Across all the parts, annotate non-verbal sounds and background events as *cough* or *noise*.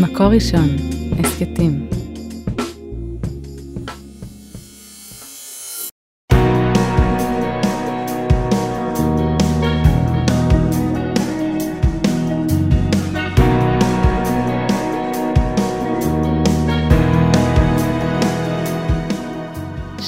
מקור ראשון, הסכתים.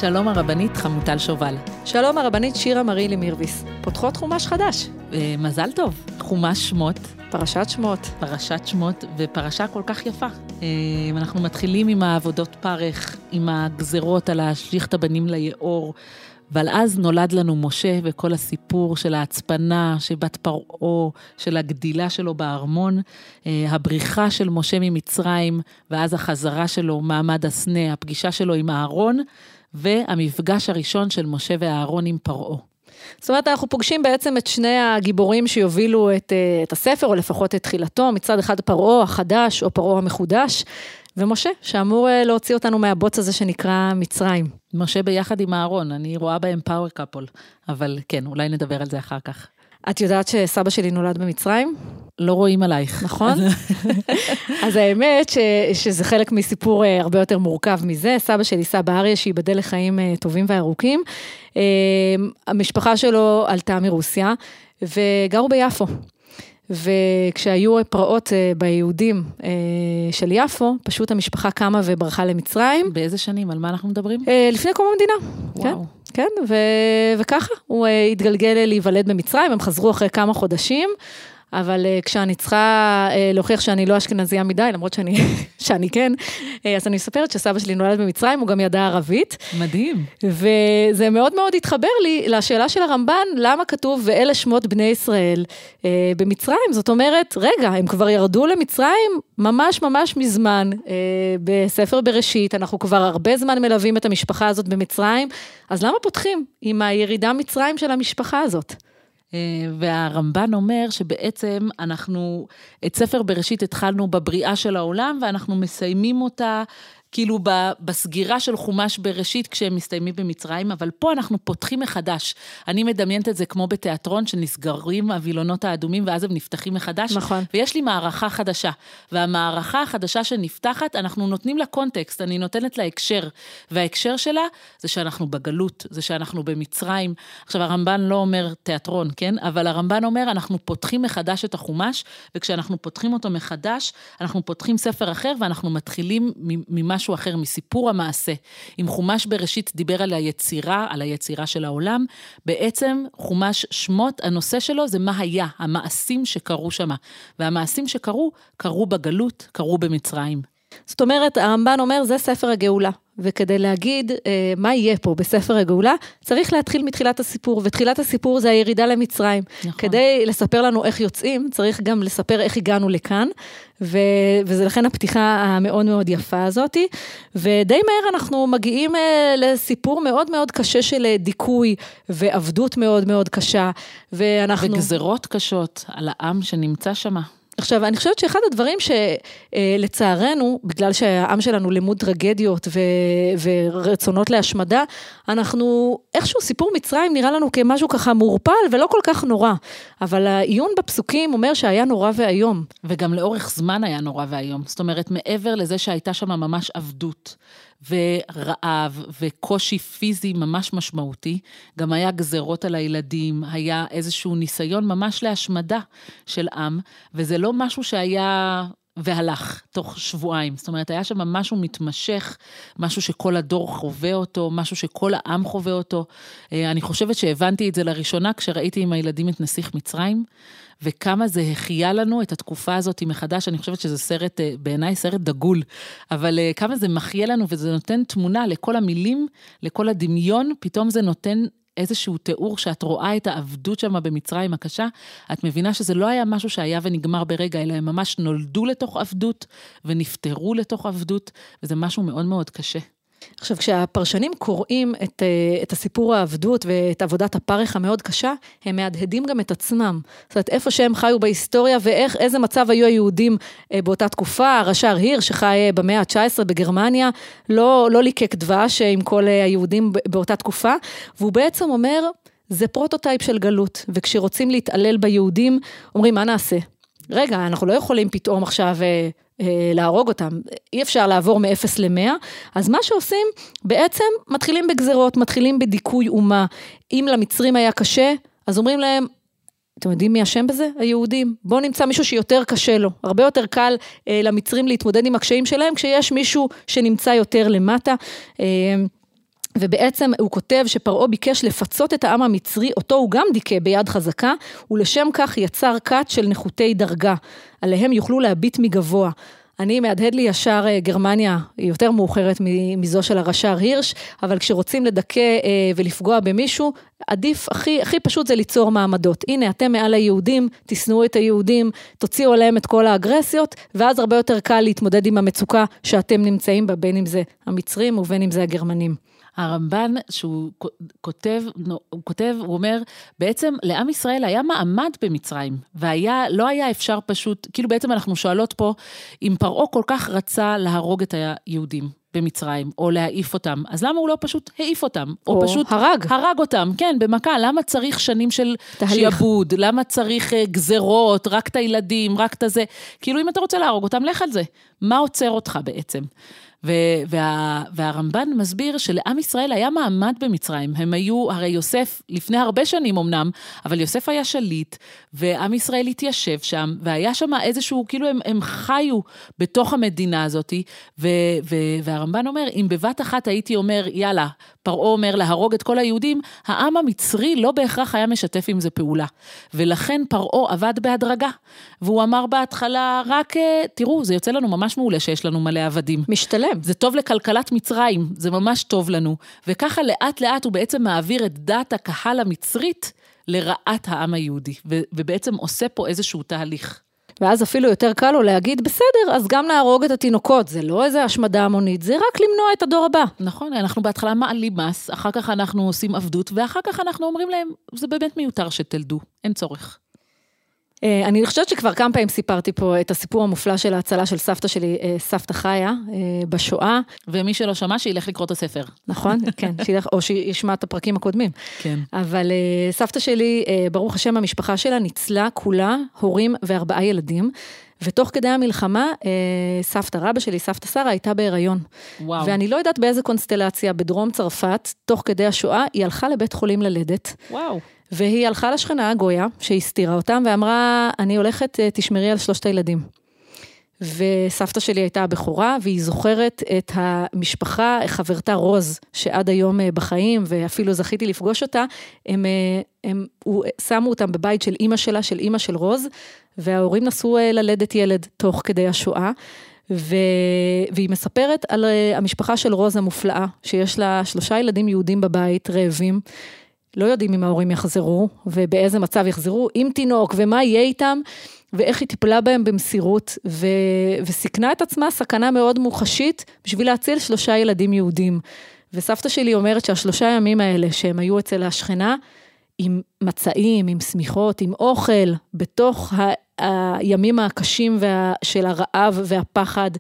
שלום הרבנית חמוטל שובל. שלום הרבנית שירה מרילי מירביס. פותחות חומש חדש. אה, מזל טוב, חומש שמות. פרשת שמות. פרשת שמות, ופרשה כל כך יפה. אה, אנחנו מתחילים עם העבודות פרך, עם הגזרות על להשליך את הבנים ליאור. אבל אז נולד לנו משה וכל הסיפור של ההצפנה, שבת פרעה, של הגדילה שלו בארמון, אה, הבריחה של משה ממצרים, ואז החזרה שלו, מעמד הסנה, הפגישה שלו עם אהרון, והמפגש הראשון של משה ואהרון עם פרעה. זאת אומרת, אנחנו פוגשים בעצם את שני הגיבורים שיובילו את, אה, את הספר, או לפחות את תחילתו, מצד אחד פרעה החדש, או פרעה המחודש, ומשה, שאמור אה, להוציא אותנו מהבוץ הזה שנקרא מצרים. משה ביחד עם אהרון, אני רואה בהם פאוור קאפול, אבל כן, אולי נדבר על זה אחר כך. את יודעת שסבא שלי נולד במצרים? לא רואים עלייך. נכון? אז האמת ש, שזה חלק מסיפור אה, הרבה יותר מורכב מזה. סבא שלי, סבא אריה, שייבדל לחיים אה, טובים וארוכים. אה, המשפחה שלו עלתה מרוסיה וגרו ביפו. וכשהיו פרעות ביהודים של יפו, פשוט המשפחה קמה וברחה למצרים. באיזה שנים? על מה אנחנו מדברים? לפני קום המדינה. וואו. כן. כן, ו... וככה הוא אה, התגלגל להיוולד במצרים, הם חזרו אחרי כמה חודשים. אבל uh, כשאני צריכה uh, להוכיח שאני לא אשכנזייה מדי, למרות שאני, *laughs* שאני כן, uh, אז אני מספרת שסבא שלי נולד במצרים, הוא גם ידע ערבית. מדהים. וזה מאוד מאוד התחבר לי לשאלה של הרמב"ן, למה כתוב ואלה שמות בני ישראל uh, במצרים? זאת אומרת, רגע, הם כבר ירדו למצרים ממש ממש מזמן, uh, בספר בראשית, אנחנו כבר הרבה זמן מלווים את המשפחה הזאת במצרים, אז למה פותחים עם הירידה מצרים של המשפחה הזאת? אה, והרמב"ן אומר שבעצם אנחנו, את ספר בראשית התחלנו בבריאה של העולם, ואנחנו מסיימים אותה כאילו בסגירה של חומש בראשית כשהם מסתיימים במצרים, אבל פה אנחנו פותחים מחדש. אני מדמיינת את זה כמו בתיאטרון, שנסגרים הווילונות האדומים ואז הם נפתחים מחדש. נכון. ויש לי מערכה חדשה, והמערכה החדשה שנפתחת, אנחנו נותנים לה קונטקסט, אני נותנת לה הקשר, וההקשר שלה זה שאנחנו בגלות, זה שאנחנו במצרים. עכשיו, הרמב"ן לא אומר תיאטרון, כן? אבל הרמב"ן אומר, אנחנו פותחים מחדש את החומש, וכשאנחנו פותחים אותו מחדש, אנחנו פותחים ספר אחר ואנחנו מתחילים ממשהו משהו אחר, מסיפור המעשה. אם חומש בראשית דיבר על היצירה, על היצירה של העולם, בעצם חומש שמות, הנושא שלו זה מה היה, המעשים שקרו שם. והמעשים שקרו, קרו בגלות, קרו במצרים. זאת אומרת, הרמב"ן אומר, זה ספר הגאולה. וכדי להגיד אה, מה יהיה פה בספר הגאולה, צריך להתחיל מתחילת הסיפור, ותחילת הסיפור זה הירידה למצרים. נכון. כדי לספר לנו איך יוצאים, צריך גם לספר איך הגענו לכאן, ו, וזה לכן הפתיחה המאוד מאוד יפה הזאתי. ודי מהר אנחנו מגיעים אה, לסיפור מאוד מאוד קשה של אה, דיכוי, ועבדות מאוד מאוד קשה, ואנחנו... וגזרות קשות על העם שנמצא שמה. עכשיו, אני חושבת שאחד הדברים שלצערנו, בגלל שהעם שלנו למוד טרגדיות ו, ורצונות להשמדה, אנחנו, איכשהו סיפור מצרים נראה לנו כמשהו ככה מעורפל ולא כל כך נורא. אבל העיון בפסוקים אומר שהיה נורא ואיום. וגם לאורך זמן היה נורא ואיום. זאת אומרת, מעבר לזה שהייתה שם ממש עבדות. ורעב וקושי פיזי ממש משמעותי. גם היה גזרות על הילדים, היה איזשהו ניסיון ממש להשמדה של עם, וזה לא משהו שהיה... והלך תוך שבועיים. זאת אומרת, היה שם משהו מתמשך, משהו שכל הדור חווה אותו, משהו שכל העם חווה אותו. אה, אני חושבת שהבנתי את זה לראשונה כשראיתי עם הילדים את נסיך מצרים. וכמה זה החיה לנו את התקופה הזאת מחדש, אני חושבת שזה סרט, אה, בעיניי סרט דגול, אבל אה, כמה זה מחיה לנו וזה נותן תמונה לכל המילים, לכל הדמיון, פתאום זה נותן איזשהו תיאור שאת רואה את העבדות שם במצרים הקשה, את מבינה שזה לא היה משהו שהיה ונגמר ברגע, אלא הם ממש נולדו לתוך עבדות ונפטרו לתוך עבדות, וזה משהו מאוד מאוד קשה. עכשיו, כשהפרשנים קוראים את, אה, את הסיפור העבדות ואת עבודת הפרך המאוד קשה, הם מהדהדים גם את עצמם. זאת אומרת, איפה שהם חיו בהיסטוריה ואיך, איזה מצב היו היהודים אה, באותה תקופה. הרש"ר הירש, שחי אה, במאה ה-19 בגרמניה, לא, לא ליקק דבש עם כל היהודים באותה תקופה, והוא בעצם אומר, זה פרוטוטייפ של גלות, וכשרוצים להתעלל ביהודים, אומרים, מה נעשה? רגע, אנחנו לא יכולים פתאום עכשיו אה, אה, להרוג אותם, אי אפשר לעבור מ-0 ל-100, אז מה שעושים, בעצם מתחילים בגזרות, מתחילים בדיכוי אומה. אם למצרים היה קשה, אז אומרים להם, אתם יודעים מי אשם בזה? היהודים. בואו נמצא מישהו שיותר קשה לו. הרבה יותר קל אה, למצרים להתמודד עם הקשיים שלהם, כשיש מישהו שנמצא יותר למטה. אה, ובעצם הוא כותב שפרעה ביקש לפצות את העם המצרי, אותו הוא גם דיכא ביד חזקה, ולשם כך יצר כת של נחותי דרגה, עליהם יוכלו להביט מגבוה. אני מהדהד לי ישר אה, גרמניה, היא יותר מאוחרת מזו של הרש"ר הירש, אבל כשרוצים לדכא אה, ולפגוע במישהו, עדיף, הכי, הכי פשוט זה ליצור מעמדות. הנה, אתם מעל היהודים, תשנאו את היהודים, תוציאו עליהם את כל האגרסיות, ואז הרבה יותר קל להתמודד עם המצוקה שאתם נמצאים בה, בין אם זה המצרים ובין אם זה הגרמנים. הרמב"ן, שהוא כותב, הוא כותב, הוא אומר, בעצם לעם ישראל היה מעמד במצרים, והיה, לא היה אפשר פשוט, כאילו בעצם אנחנו שואלות פה, אם פרעה כל כך רצה להרוג את היהודים. במצרים, או להעיף אותם, אז למה הוא לא פשוט העיף אותם? או, או פשוט הרג. הרג אותם, כן, במכה. למה צריך שנים של שיעבוד? למה צריך uh, גזרות, רק את הילדים, רק את הזה? כאילו, אם אתה רוצה להרוג אותם, לך על זה. מה עוצר אותך בעצם? וה, והרמב"ן מסביר שלעם ישראל היה מעמד במצרים. הם היו, הרי יוסף, לפני הרבה שנים אמנם, אבל יוסף היה שליט, ועם ישראל התיישב שם, והיה שם איזשהו, כאילו הם, הם חיו בתוך המדינה הזאת, ו, ו, והרמב"ן אומר, אם בבת אחת הייתי אומר, יאללה, פרעה אומר להרוג את כל היהודים, העם המצרי לא בהכרח היה משתף עם זה פעולה. ולכן פרעה עבד בהדרגה. והוא אמר בהתחלה, רק, אה, תראו, זה יוצא לנו ממש מעולה שיש לנו מלא עבדים. משתלם. זה טוב לכלכלת מצרים, זה ממש טוב לנו. וככה לאט לאט הוא בעצם מעביר את דת הקהל המצרית לרעת העם היהודי, ובעצם עושה פה איזשהו תהליך. ואז אפילו יותר קל לו להגיד, בסדר, אז גם נהרוג את התינוקות, זה לא איזה השמדה המונית, זה רק למנוע את הדור הבא. נכון, אנחנו בהתחלה מעלים מס, אחר כך אנחנו עושים עבדות, ואחר כך אנחנו אומרים להם, זה באמת מיותר שתלדו, אין צורך. אה, אני חושבת שכבר כמה פעמים סיפרתי פה את הסיפור המופלא של ההצלה של סבתא שלי, אה, סבתא חיה, אה, בשואה. ומי שלא שמע, שילך לקרוא את הספר. נכון, *laughs* כן, שילך, או שישמע את הפרקים הקודמים. כן. אבל סבתא שלי, ברוך השם, המשפחה שלה ניצלה כולה הורים וארבעה ילדים. ותוך כדי המלחמה, סבתא רבא שלי, סבתא שרה, הייתה בהיריון. וואו. ואני לא יודעת באיזה קונסטלציה, בדרום צרפת, תוך כדי השואה, היא הלכה לבית חולים ללדת. וואו. והיא הלכה לשכנה, גויה, שהסתירה אותם, ואמרה, אני הולכת, אה, תשמרי על שלושת הילדים. וסבתא שלי הייתה הבכורה, והיא זוכרת את המשפחה, חברתה רוז, שעד היום אה, בחיים, ואפילו זכיתי לפגוש אותה, הם, אה, הם, הם שמו אותם בבית של אימא שלה, של אימא של רוז, וההורים נסעו ללדת ילד תוך כדי השואה. ו... והיא מספרת על המשפחה של רוז המופלאה, שיש לה שלושה ילדים יהודים בבית, רעבים, לא יודעים אם ההורים יחזרו, ובאיזה מצב יחזרו, עם תינוק, ומה יהיה איתם, ואיך היא טיפלה בהם במסירות, ו... וסיכנה את עצמה סכנה מאוד מוחשית בשביל להציל שלושה ילדים יהודים. וסבתא שלי אומרת שהשלושה ימים האלה שהם היו אצל השכנה, עם מצעים, עם שמיכות, עם אוכל, בתוך ה... הימים הקשים וה... של הרעב והפחד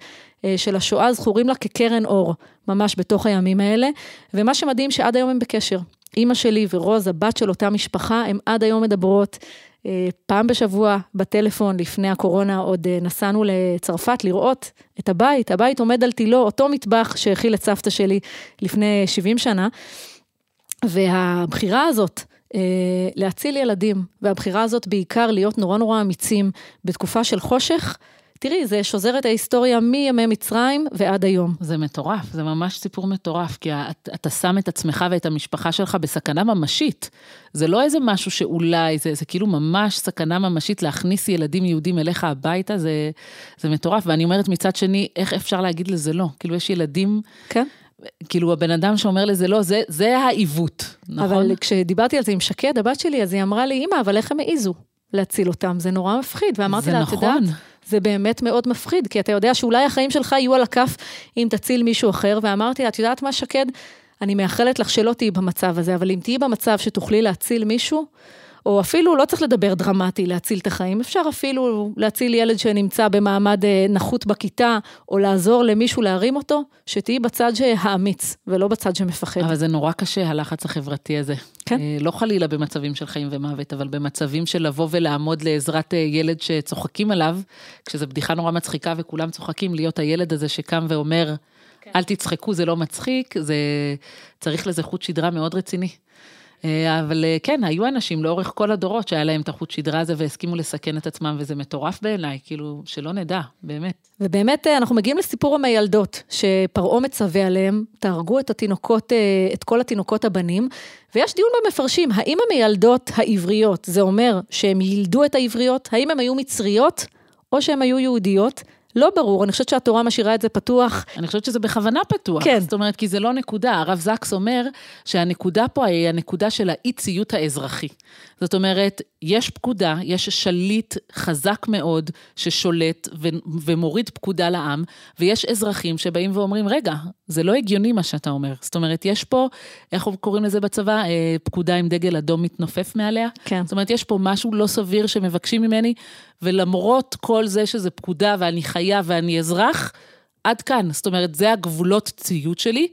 אה, של השואה, זכורים לה כקרן אור, ממש בתוך הימים האלה. ומה שמדהים שעד היום הם בקשר. אימא שלי ורוז, הבת של אותה משפחה, הן עד היום מדברות. אה, פעם בשבוע בטלפון, לפני הקורונה, עוד אה, נסענו לצרפת לראות את הבית. הבית עומד על תילו, אותו מטבח שהכיל את סבתא שלי לפני 70 שנה. והבחירה הזאת, אה, להציל ילדים, והבחירה הזאת בעיקר להיות נורא נורא אמיצים בתקופה של חושך, תראי, זה שוזר את ההיסטוריה מימי מצרים ועד היום. זה מטורף, זה ממש סיפור מטורף, כי אתה, אתה שם את עצמך ואת המשפחה שלך בסכנה ממשית. זה לא איזה משהו שאולי, זה, זה כאילו ממש סכנה ממשית להכניס ילדים יהודים אליך הביתה, זה, זה מטורף. ואני אומרת מצד שני, איך אפשר להגיד לזה לא? כאילו, יש ילדים... כן. כאילו הבן אדם שאומר לזה לא, זה, זה העיוות, נכון? אבל כשדיברתי על זה עם שקד, הבת שלי, אז היא אמרה לי, אמא, אבל איך הם העיזו להציל אותם? זה נורא מפחיד. ואמרתי לה, את נכון. יודעת, זה באמת מאוד מפחיד, כי אתה יודע שאולי החיים שלך יהיו על הכף אם תציל מישהו אחר, ואמרתי לה, את יודעת מה, שקד? אני מאחלת לך שלא תהיי במצב הזה, אבל אם תהיי במצב שתוכלי להציל מישהו, או אפילו לא צריך לדבר דרמטי להציל את החיים, אפשר אפילו להציל ילד שנמצא במעמד אה, נחות בכיתה, או לעזור למישהו להרים אותו, שתהיי בצד האמיץ, ולא בצד שמפחד. אבל זה נורא קשה, הלחץ החברתי הזה. כן. אה, לא חלילה במצבים של חיים ומוות, אבל במצבים של לבוא ולעמוד לעזרת אה, ילד שצוחקים עליו, כשזו בדיחה נורא מצחיקה וכולם צוחקים, להיות הילד הזה שקם ואומר, כן. אל תצחקו, זה לא מצחיק, זה צריך לזה חוט שדרה מאוד רציני. אה, אבל אה, כן, היו אנשים לאורך כל הדורות שהיה להם את החוט שדרה הזה והסכימו לסכן את עצמם, וזה מטורף בעיניי, כאילו, שלא נדע, באמת. ובאמת, אה, אנחנו מגיעים לסיפור המיילדות, שפרעה מצווה עליהם, תהרגו את התינוקות, את כל התינוקות הבנים, ויש דיון במפרשים, האם המיילדות העבריות, זה אומר שהם יילדו את העבריות, האם הן היו מצריות, או שהן היו יהודיות? לא ברור, אני חושבת שהתורה משאירה את זה פתוח. אני חושבת שזה בכוונה פתוח. כן. זאת אומרת, כי זה לא נקודה. הרב זקס אומר שהנקודה פה היא הנקודה של האי-ציות האזרחי. זאת אומרת, יש פקודה, יש שליט חזק מאוד ששולט ו- ומוריד פקודה לעם, ויש אזרחים שבאים ואומרים, רגע, זה לא הגיוני מה שאתה אומר. זאת אומרת, יש פה, איך קוראים לזה בצבא? אה, פקודה עם דגל אדום מתנופף מעליה. כן. זאת אומרת, יש פה משהו לא סביר שמבקשים ממני, ולמרות כל זה שזה פקודה ואני חייב ואני אזרח, עד כאן. זאת אומרת, זה הגבולות ציות שלי,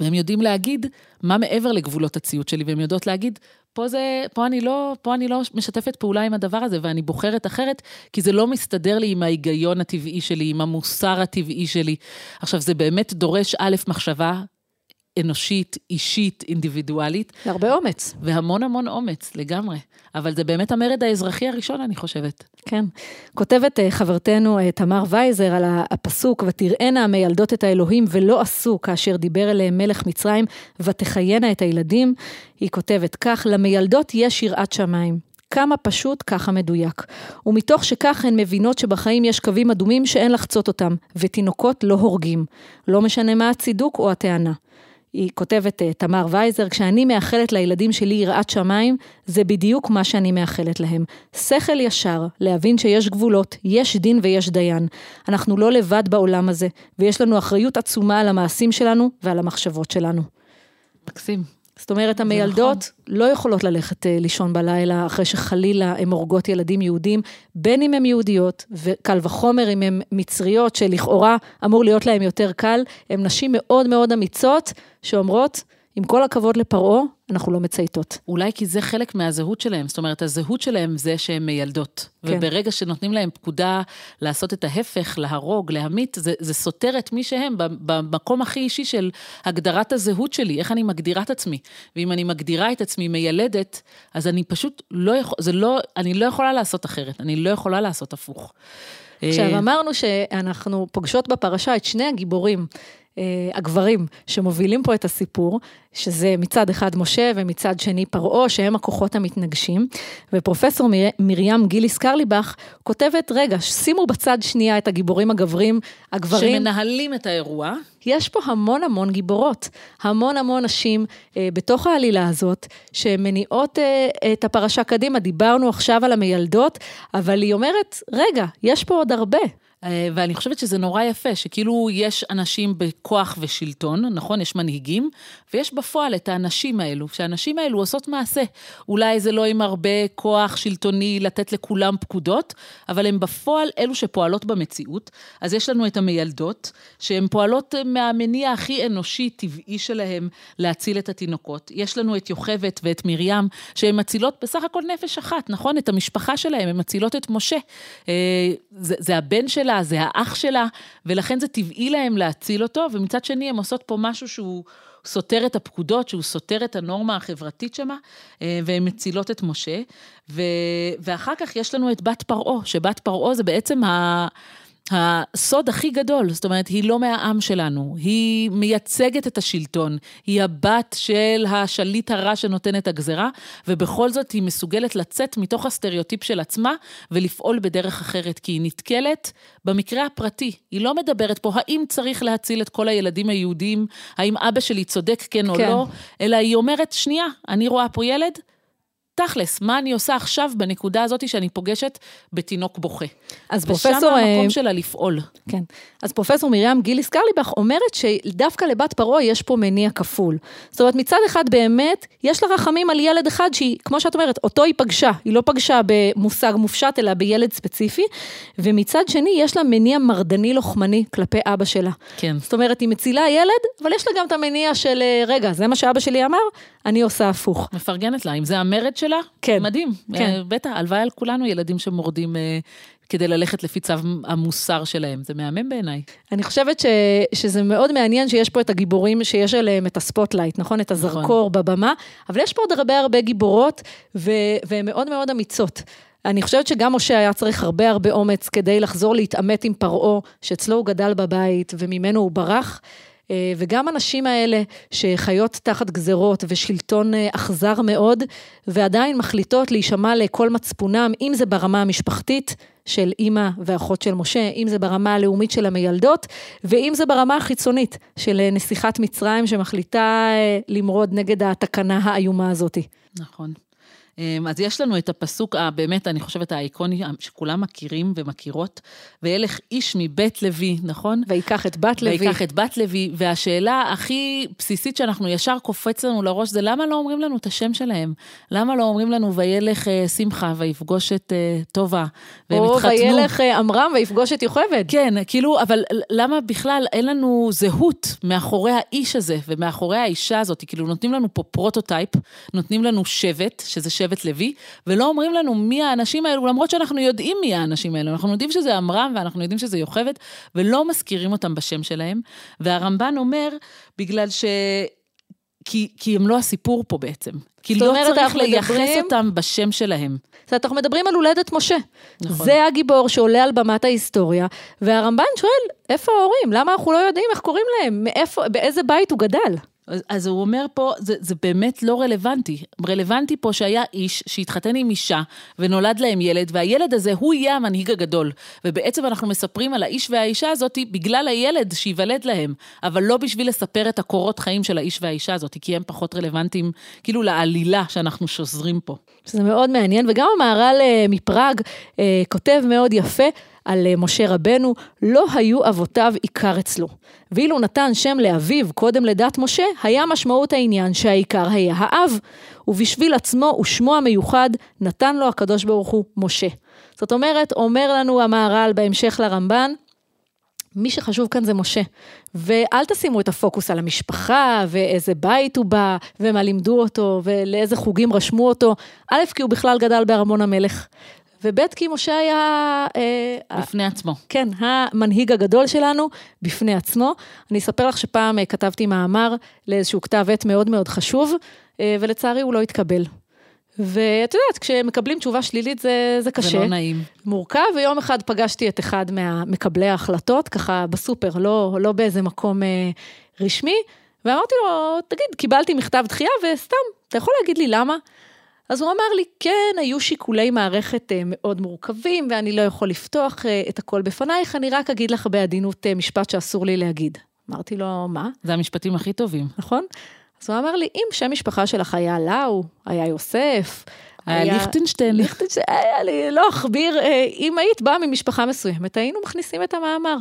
והם יודעים להגיד מה מעבר לגבולות הציות שלי, והם יודעות להגיד, פה זה, פה אני לא, פה אני לא משתפת פעולה עם הדבר הזה, ואני בוחרת אחרת, כי זה לא מסתדר לי עם ההיגיון הטבעי שלי, עם המוסר הטבעי שלי. עכשיו, זה באמת דורש א', מחשבה אנושית, אישית, אינדיבידואלית. והרבה אומץ. והמון המון אומץ, לגמרי. אבל זה באמת המרד האזרחי הראשון, אני חושבת. כן. כותבת אה, חברתנו אה, תמר וייזר על הפסוק, ותראינה המיילדות את האלוהים ולא עשו כאשר דיבר אליהם מלך מצרים, ותחיינה את הילדים. היא כותבת כך, למיילדות יש יראת שמיים. כמה פשוט, ככה מדויק. ומתוך שכך הן מבינות שבחיים יש קווים אדומים שאין לחצות אותם, ותינוקות לא הורגים. לא משנה מה הצידוק או הטענה. היא כותבת, אה, תמר וייזר, כשאני מאחלת לילדים שלי יראת שמיים, זה בדיוק מה שאני מאחלת להם. שכל ישר, להבין שיש גבולות, יש דין ויש דיין. אנחנו לא לבד בעולם הזה, ויש לנו אחריות עצומה על המעשים שלנו ועל המחשבות שלנו. מקסים. זאת אומרת, המיילדות נכון. לא יכולות ללכת אה, לישון בלילה אחרי שחלילה הן הורגות ילדים יהודים, בין אם הן יהודיות, וקל וחומר אם הן מצריות, שלכאורה אמור להיות להן יותר קל, הן נשים מאוד מאוד אמיצות, שאומרות, עם כל הכבוד לפרעה, אנחנו לא מצייתות. אולי כי זה חלק מהזהות שלהם, זאת אומרת, הזהות שלהם זה שהן מיילדות. כן. וברגע שנותנים להם פקודה לעשות את ההפך, להרוג, להמית, זה, זה סותר את מי שהם במקום הכי אישי של הגדרת הזהות שלי, איך אני מגדירה את עצמי. ואם אני מגדירה את עצמי מיילדת, אז אני פשוט לא יכול, זה לא, אני לא יכולה לעשות אחרת, אני לא יכולה לעשות הפוך. עכשיו, אה, אמרנו שאנחנו פוגשות בפרשה את שני הגיבורים. אה, הגברים שמובילים פה את הסיפור, שזה מצד אחד משה ומצד שני פרעה, שהם הכוחות המתנגשים. ופרופסור מיר, מרים גיליס קרליבך כותבת, רגע, שימו בצד שנייה את הגיבורים הגברים, הגברים... שמנהלים את האירוע. יש פה המון המון גיבורות, המון המון נשים אה, בתוך העלילה הזאת, שמניעות אה, את הפרשה קדימה. דיברנו עכשיו על המיילדות, אבל היא אומרת, רגע, יש פה עוד הרבה. אה, ואני חושבת שזה נורא יפה, שכאילו יש אנשים בכוח ושלטון, נכון? יש מנהיגים, ויש בפועל את האנשים האלו, שהאנשים האלו עושות מעשה. אולי זה לא עם הרבה כוח שלטוני לתת לכולם פקודות, אבל הם בפועל אלו שפועלות במציאות. אז יש לנו את המיילדות, שהן פועלות מהמניע הכי אנושי, טבעי שלהם, להציל את התינוקות. יש לנו את יוכבת ואת מרים, שהן מצילות בסך הכל נפש אחת, נכון? את המשפחה שלהם, הן מצילות את משה. אה, זה, זה הבן שלה. שלה, זה האח שלה, ולכן זה טבעי להם להציל אותו, ומצד שני הן עושות פה משהו שהוא סותר את הפקודות, שהוא סותר את הנורמה החברתית שמה, אה, והן מצילות את משה. ו... ואחר כך יש לנו את בת פרעה, שבת פרעה זה בעצם ה... הסוד הכי גדול, זאת אומרת, היא לא מהעם שלנו, היא מייצגת את השלטון, היא הבת של השליט הרע שנותן את הגזרה, ובכל זאת היא מסוגלת לצאת מתוך הסטריאוטיפ של עצמה ולפעול בדרך אחרת, כי היא נתקלת במקרה הפרטי. היא לא מדברת פה האם צריך להציל את כל הילדים היהודים, האם אבא שלי צודק כן או כן. לא, אלא היא אומרת, שנייה, אני רואה פה ילד, תכלס, מה אני עושה עכשיו בנקודה הזאת שאני פוגשת בתינוק בוכה. אז פרופסור... ושם המקום שלה לפעול. כן. אז פרופסור מרים גיליס קרליבך אומרת שדווקא לבת פרעה יש פה מניע כפול. זאת אומרת, מצד אחד באמת, יש לה רחמים על ילד אחד שהיא, כמו שאת אומרת, אותו היא פגשה. היא לא פגשה במושג מופשט, אלא בילד ספציפי. ומצד שני, יש לה מניע מרדני לוחמני כלפי אבא שלה. כן. זאת אומרת, היא מצילה ילד, אבל יש לה גם את המניע של, רגע, זה מה שאבא שלי אמר, אני עושה הפוך. מפרגנת לה, אם זה המרד שלה, כן. מדהים. כן. אה, בטח, הלוואי על כולנו ילדים שמורדים אה, כדי ללכת לפי צו המוסר שלהם. זה מהמם בעיניי. אני חושבת ש, שזה מאוד מעניין שיש פה את הגיבורים שיש עליהם את הספוטלייט, נכון? את הזרקור נכון. בבמה, אבל יש פה עוד הרבה הרבה גיבורות, ו, והן מאוד מאוד אמיצות. אני חושבת שגם משה היה צריך הרבה הרבה אומץ כדי לחזור להתעמת עם פרעה, שאצלו הוא גדל בבית וממנו הוא ברח. אה, וגם הנשים האלה שחיות תחת גזרות ושלטון אה, אכזר מאוד, ועדיין מחליטות להישמע לכל מצפונם, אם זה ברמה המשפחתית של אימא ואחות של משה, אם זה ברמה הלאומית של המיילדות, ואם זה ברמה החיצונית של אה, נסיכת מצרים שמחליטה למרוד נגד התקנה האיומה הזאת. נכון. אמ, אז יש לנו את הפסוק, באמת, אני חושבת, האיקוני, שכולם מכירים ומכירות, וילך איש מבית לוי, נכון? ויקח את בת לוי. ויקח את בת לוי, והשאלה הכי בסיסית שאנחנו ישר קופץ לנו לראש, זה למה לא אומרים לנו את השם שלהם? למה לא אומרים לנו, וילך אה, שמחה ויפגוש את אה, טובה, והם או התחתנו? או וילך אה, עמרם ויפגוש את יוכבד. כן, כאילו, אבל למה בכלל אין לנו זהות מאחורי האיש הזה ומאחורי האישה הזאת? כאילו, נותנים לנו פה פרוטוטייפ, נותנים לנו שבט, שזה שבט שבט לוי, ולא אומרים לנו מי האנשים האלו, למרות שאנחנו יודעים מי האנשים האלו. אנחנו יודעים שזה עמרם ואנחנו יודעים שזה יוכבד, ולא מזכירים אותם בשם שלהם. והרמב"ן אומר, בגלל ש... כי, כי הם לא הסיפור פה בעצם. כי לא אומרת, צריך לייחס מדברים... אותם בשם שלהם. זאת אומרת, אנחנו מדברים על הולדת משה. נכון. זה הגיבור שעולה על במת ההיסטוריה, והרמב"ן שואל, איפה ההורים? למה אנחנו לא יודעים איך קוראים להם? מאיפה, באיזה בית הוא גדל? אז, אז הוא אומר פה, זה, זה באמת לא רלוונטי. רלוונטי פה שהיה איש שהתחתן עם אישה ונולד להם ילד, והילד הזה הוא יהיה המנהיג הגדול. ובעצם אנחנו מספרים על האיש והאישה הזאת בגלל הילד שייוולד להם, אבל לא בשביל לספר את הקורות חיים של האיש והאישה הזאת, כי הם פחות רלוונטיים כאילו לעלילה שאנחנו שוזרים פה. שזה מאוד מעניין, וגם המהר"ל אה, מפראג אה, כותב מאוד יפה. על אה, משה רבנו, לא היו אבותיו עיקר אצלו. ואילו נתן שם לאביו קודם לדת משה, היה משמעות העניין שהעיקר היה האב. ובשביל עצמו ושמו המיוחד, נתן לו הקדוש ברוך הוא משה. זאת אומרת, אומר לנו המהר"ל בהמשך לרמב"ן, מי שחשוב כאן זה משה. ואל תשימו את הפוקוס על המשפחה, ואיזה בית הוא בא, ומה לימדו אותו, ולאיזה חוגים רשמו אותו. א', כי הוא בכלל גדל בארמון המלך. וב' כי משה היה... אה, בפני עצמו. כן, המנהיג הגדול שלנו בפני עצמו. אני אספר לך שפעם אה, כתבתי מאמר לאיזשהו כתב עת מאוד מאוד חשוב, אה, ולצערי הוא לא התקבל. ואת יודעת, כשמקבלים תשובה שלילית זה, זה קשה. זה לא נעים. מורכב, ויום אחד פגשתי את אחד מהמקבלי ההחלטות, ככה בסופר, לא, לא באיזה מקום אה, רשמי, ואמרתי לו, תגיד, קיבלתי מכתב דחייה, וסתם, אתה יכול להגיד לי למה? אז הוא אמר לי, כן, היו שיקולי מערכת אה, מאוד מורכבים, ואני לא יכול לפתוח אה, את הכל בפנייך, אני רק אגיד לך בעדינות אה, משפט שאסור לי להגיד. אמרתי לו, מה? זה המשפטים הכי טובים. נכון? אז הוא אמר לי, אם שם משפחה שלך היה לאו, היה יוסף, היה ליכטנשטיין. ליכטנשטיין, היה לי, לא אכביר, אם היית באה ממשפחה מסוימת, היינו מכניסים את המאמר.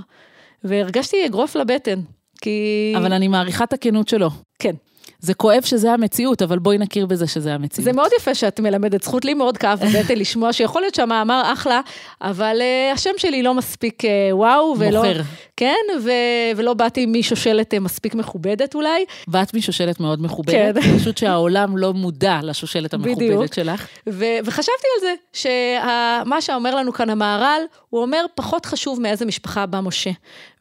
והרגשתי אגרוף לבטן, כי... אבל אני מעריכה את הכנות שלו. כן. זה כואב שזה המציאות, אבל בואי נכיר בזה שזה המציאות. זה מאוד יפה שאת מלמדת, זכות לי מאוד כאב בבטן *laughs* לשמוע שיכול להיות שהמאמר אחלה, אבל uh, השם שלי לא מספיק uh, וואו, ולא... מוכר. כן, ו, ולא באתי משושלת uh, מספיק מכובדת אולי. באת משושלת מאוד מכובדת, כן. פשוט שהעולם לא מודע לשושלת המכובדת בדיוק. שלך. ו, וחשבתי על זה, שמה שאומר לנו כאן המהר"ל, הוא אומר, פחות חשוב מאיזה משפחה בא משה.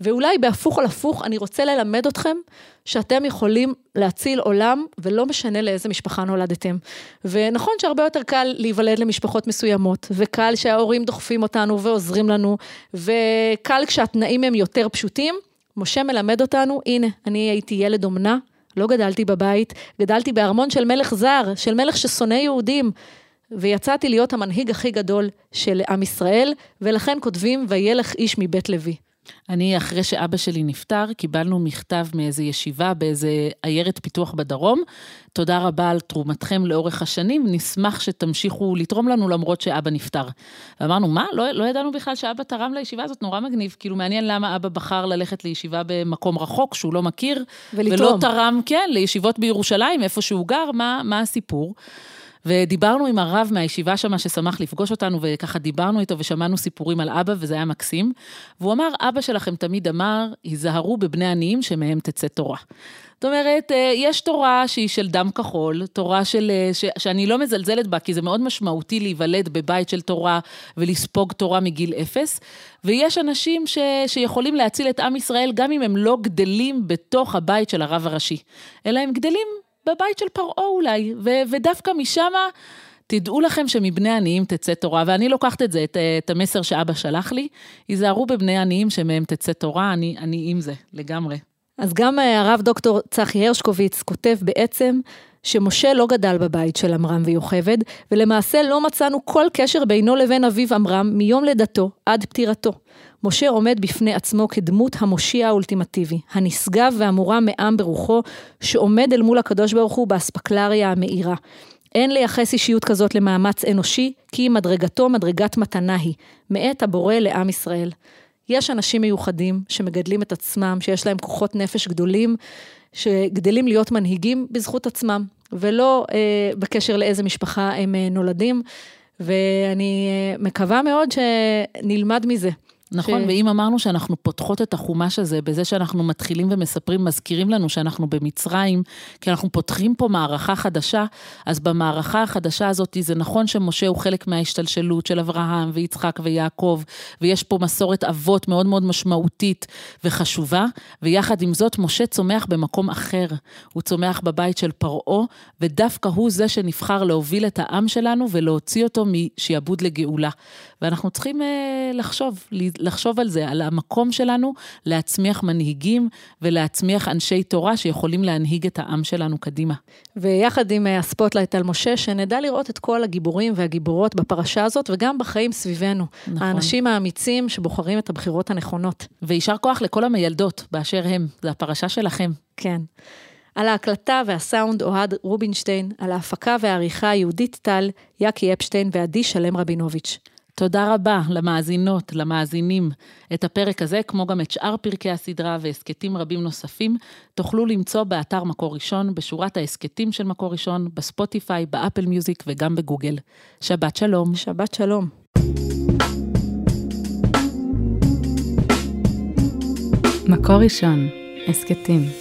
ואולי בהפוך על הפוך, אני רוצה ללמד אתכם שאתם יכולים להציל עולם, ולא משנה לאיזה משפחה נולדתם. ונכון שהרבה יותר קל להיוולד למשפחות מסוימות, וקל שההורים דוחפים אותנו ועוזרים לנו, וקל כשהתנאים הם יותר פשוטים. משה מלמד אותנו, הנה, אני הייתי ילד אומנה, לא גדלתי בבית, גדלתי בארמון של מלך זר, של מלך ששונא יהודים. ויצאתי להיות המנהיג הכי גדול של עם ישראל, ולכן כותבים, וילך איש מבית לוי. אני, אחרי שאבא שלי נפטר, קיבלנו מכתב מאיזו ישיבה באיזה עיירת פיתוח בדרום. תודה רבה על תרומתכם לאורך השנים, נשמח שתמשיכו לתרום לנו למרות שאבא נפטר. ואמרנו, מה? לא, לא ידענו בכלל שאבא תרם לישיבה הזאת, נורא מגניב. כאילו, מעניין למה אבא בחר ללכת לישיבה במקום רחוק, שהוא לא מכיר. ולתרום. ולא תרם, כן, לישיבות בירושלים, איפה שהוא גר, מה, מה הסיפור. ודיברנו עם הרב מהישיבה שמה ששמח לפגוש אותנו, וככה דיברנו איתו ושמענו סיפורים על אבא, וזה היה מקסים. והוא אמר, אבא שלכם תמיד אמר, היזהרו בבני עניים שמהם תצא תורה. זאת אומרת, אה, יש תורה שהיא של דם כחול, תורה של, אה, ש, שאני לא מזלזלת בה, כי זה מאוד משמעותי להיוולד בבית של תורה ולספוג תורה מגיל אפס, ויש אנשים ש, שיכולים להציל את עם ישראל גם אם הם לא גדלים בתוך הבית של הרב הראשי, אלא הם גדלים בבית של פרעה אולי, ו- ודווקא משם תדעו לכם שמבני עניים תצא תורה, ואני לוקחת את זה, את, את המסר שאבא שלח לי, היזהרו בבני עניים שמהם תצא תורה, אני, אני עם זה, לגמרי. אז גם אה, הרב דוקטור צחי הרשקוביץ כותב בעצם שמשה לא גדל בבית של עמרם ויוכבד, ולמעשה לא מצאנו כל קשר בינו לבין אביו עמרם מיום לידתו עד פטירתו. משה עומד בפני עצמו כדמות המושיע האולטימטיבי, הנשגב והמורם מעם ברוחו, שעומד אל מול הקדוש ברוך הוא באספקלריה המאירה. אין לייחס אישיות כזאת למאמץ אנושי, כי מדרגתו מדרגת מתנה היא, מאת הבורא לעם ישראל. יש אנשים מיוחדים שמגדלים את עצמם, שיש להם כוחות נפש גדולים, שגדלים להיות מנהיגים בזכות עצמם, ולא אה, בקשר לאיזה משפחה הם אה, נולדים, ואני אה, מקווה מאוד שנלמד מזה. נכון, ש... ואם אמרנו שאנחנו פותחות את החומש הזה בזה שאנחנו מתחילים ומספרים, מזכירים לנו שאנחנו במצרים, כי אנחנו פותחים פה מערכה חדשה, אז במערכה החדשה הזאת זה נכון שמשה הוא חלק מההשתלשלות של אברהם ויצחק ויעקב, ויש פה מסורת אבות מאוד מאוד משמעותית וחשובה, ויחד עם זאת משה צומח במקום אחר. הוא צומח בבית של פרעה, ודווקא הוא זה שנבחר להוביל את העם שלנו ולהוציא אותו משעבוד לגאולה. ואנחנו צריכים אה, לחשוב, לחשוב על זה, על המקום שלנו להצמיח מנהיגים ולהצמיח אנשי תורה שיכולים להנהיג את העם שלנו קדימה. ויחד עם אה, הספוטלייט על משה, שנדע לראות את כל הגיבורים והגיבורות בפרשה הזאת, וגם בחיים סביבנו. נכון. האנשים האמיצים שבוחרים את הבחירות הנכונות. ויישר כוח לכל המיילדות באשר הם, זו הפרשה שלכם. כן. על ההקלטה והסאונד אוהד רובינשטיין, על ההפקה והעריכה יהודית טל, יאקי אפשטיין ועדי שלם רבינוביץ'. תודה רבה למאזינות, למאזינים. את הפרק הזה, כמו גם את שאר פרקי הסדרה והסכתים רבים נוספים, תוכלו למצוא באתר מקור ראשון, בשורת ההסכתים של מקור ראשון, בספוטיפיי, באפל מיוזיק וגם בגוגל. שבת שלום. שבת שלום. מקור ראשון, הסכתים.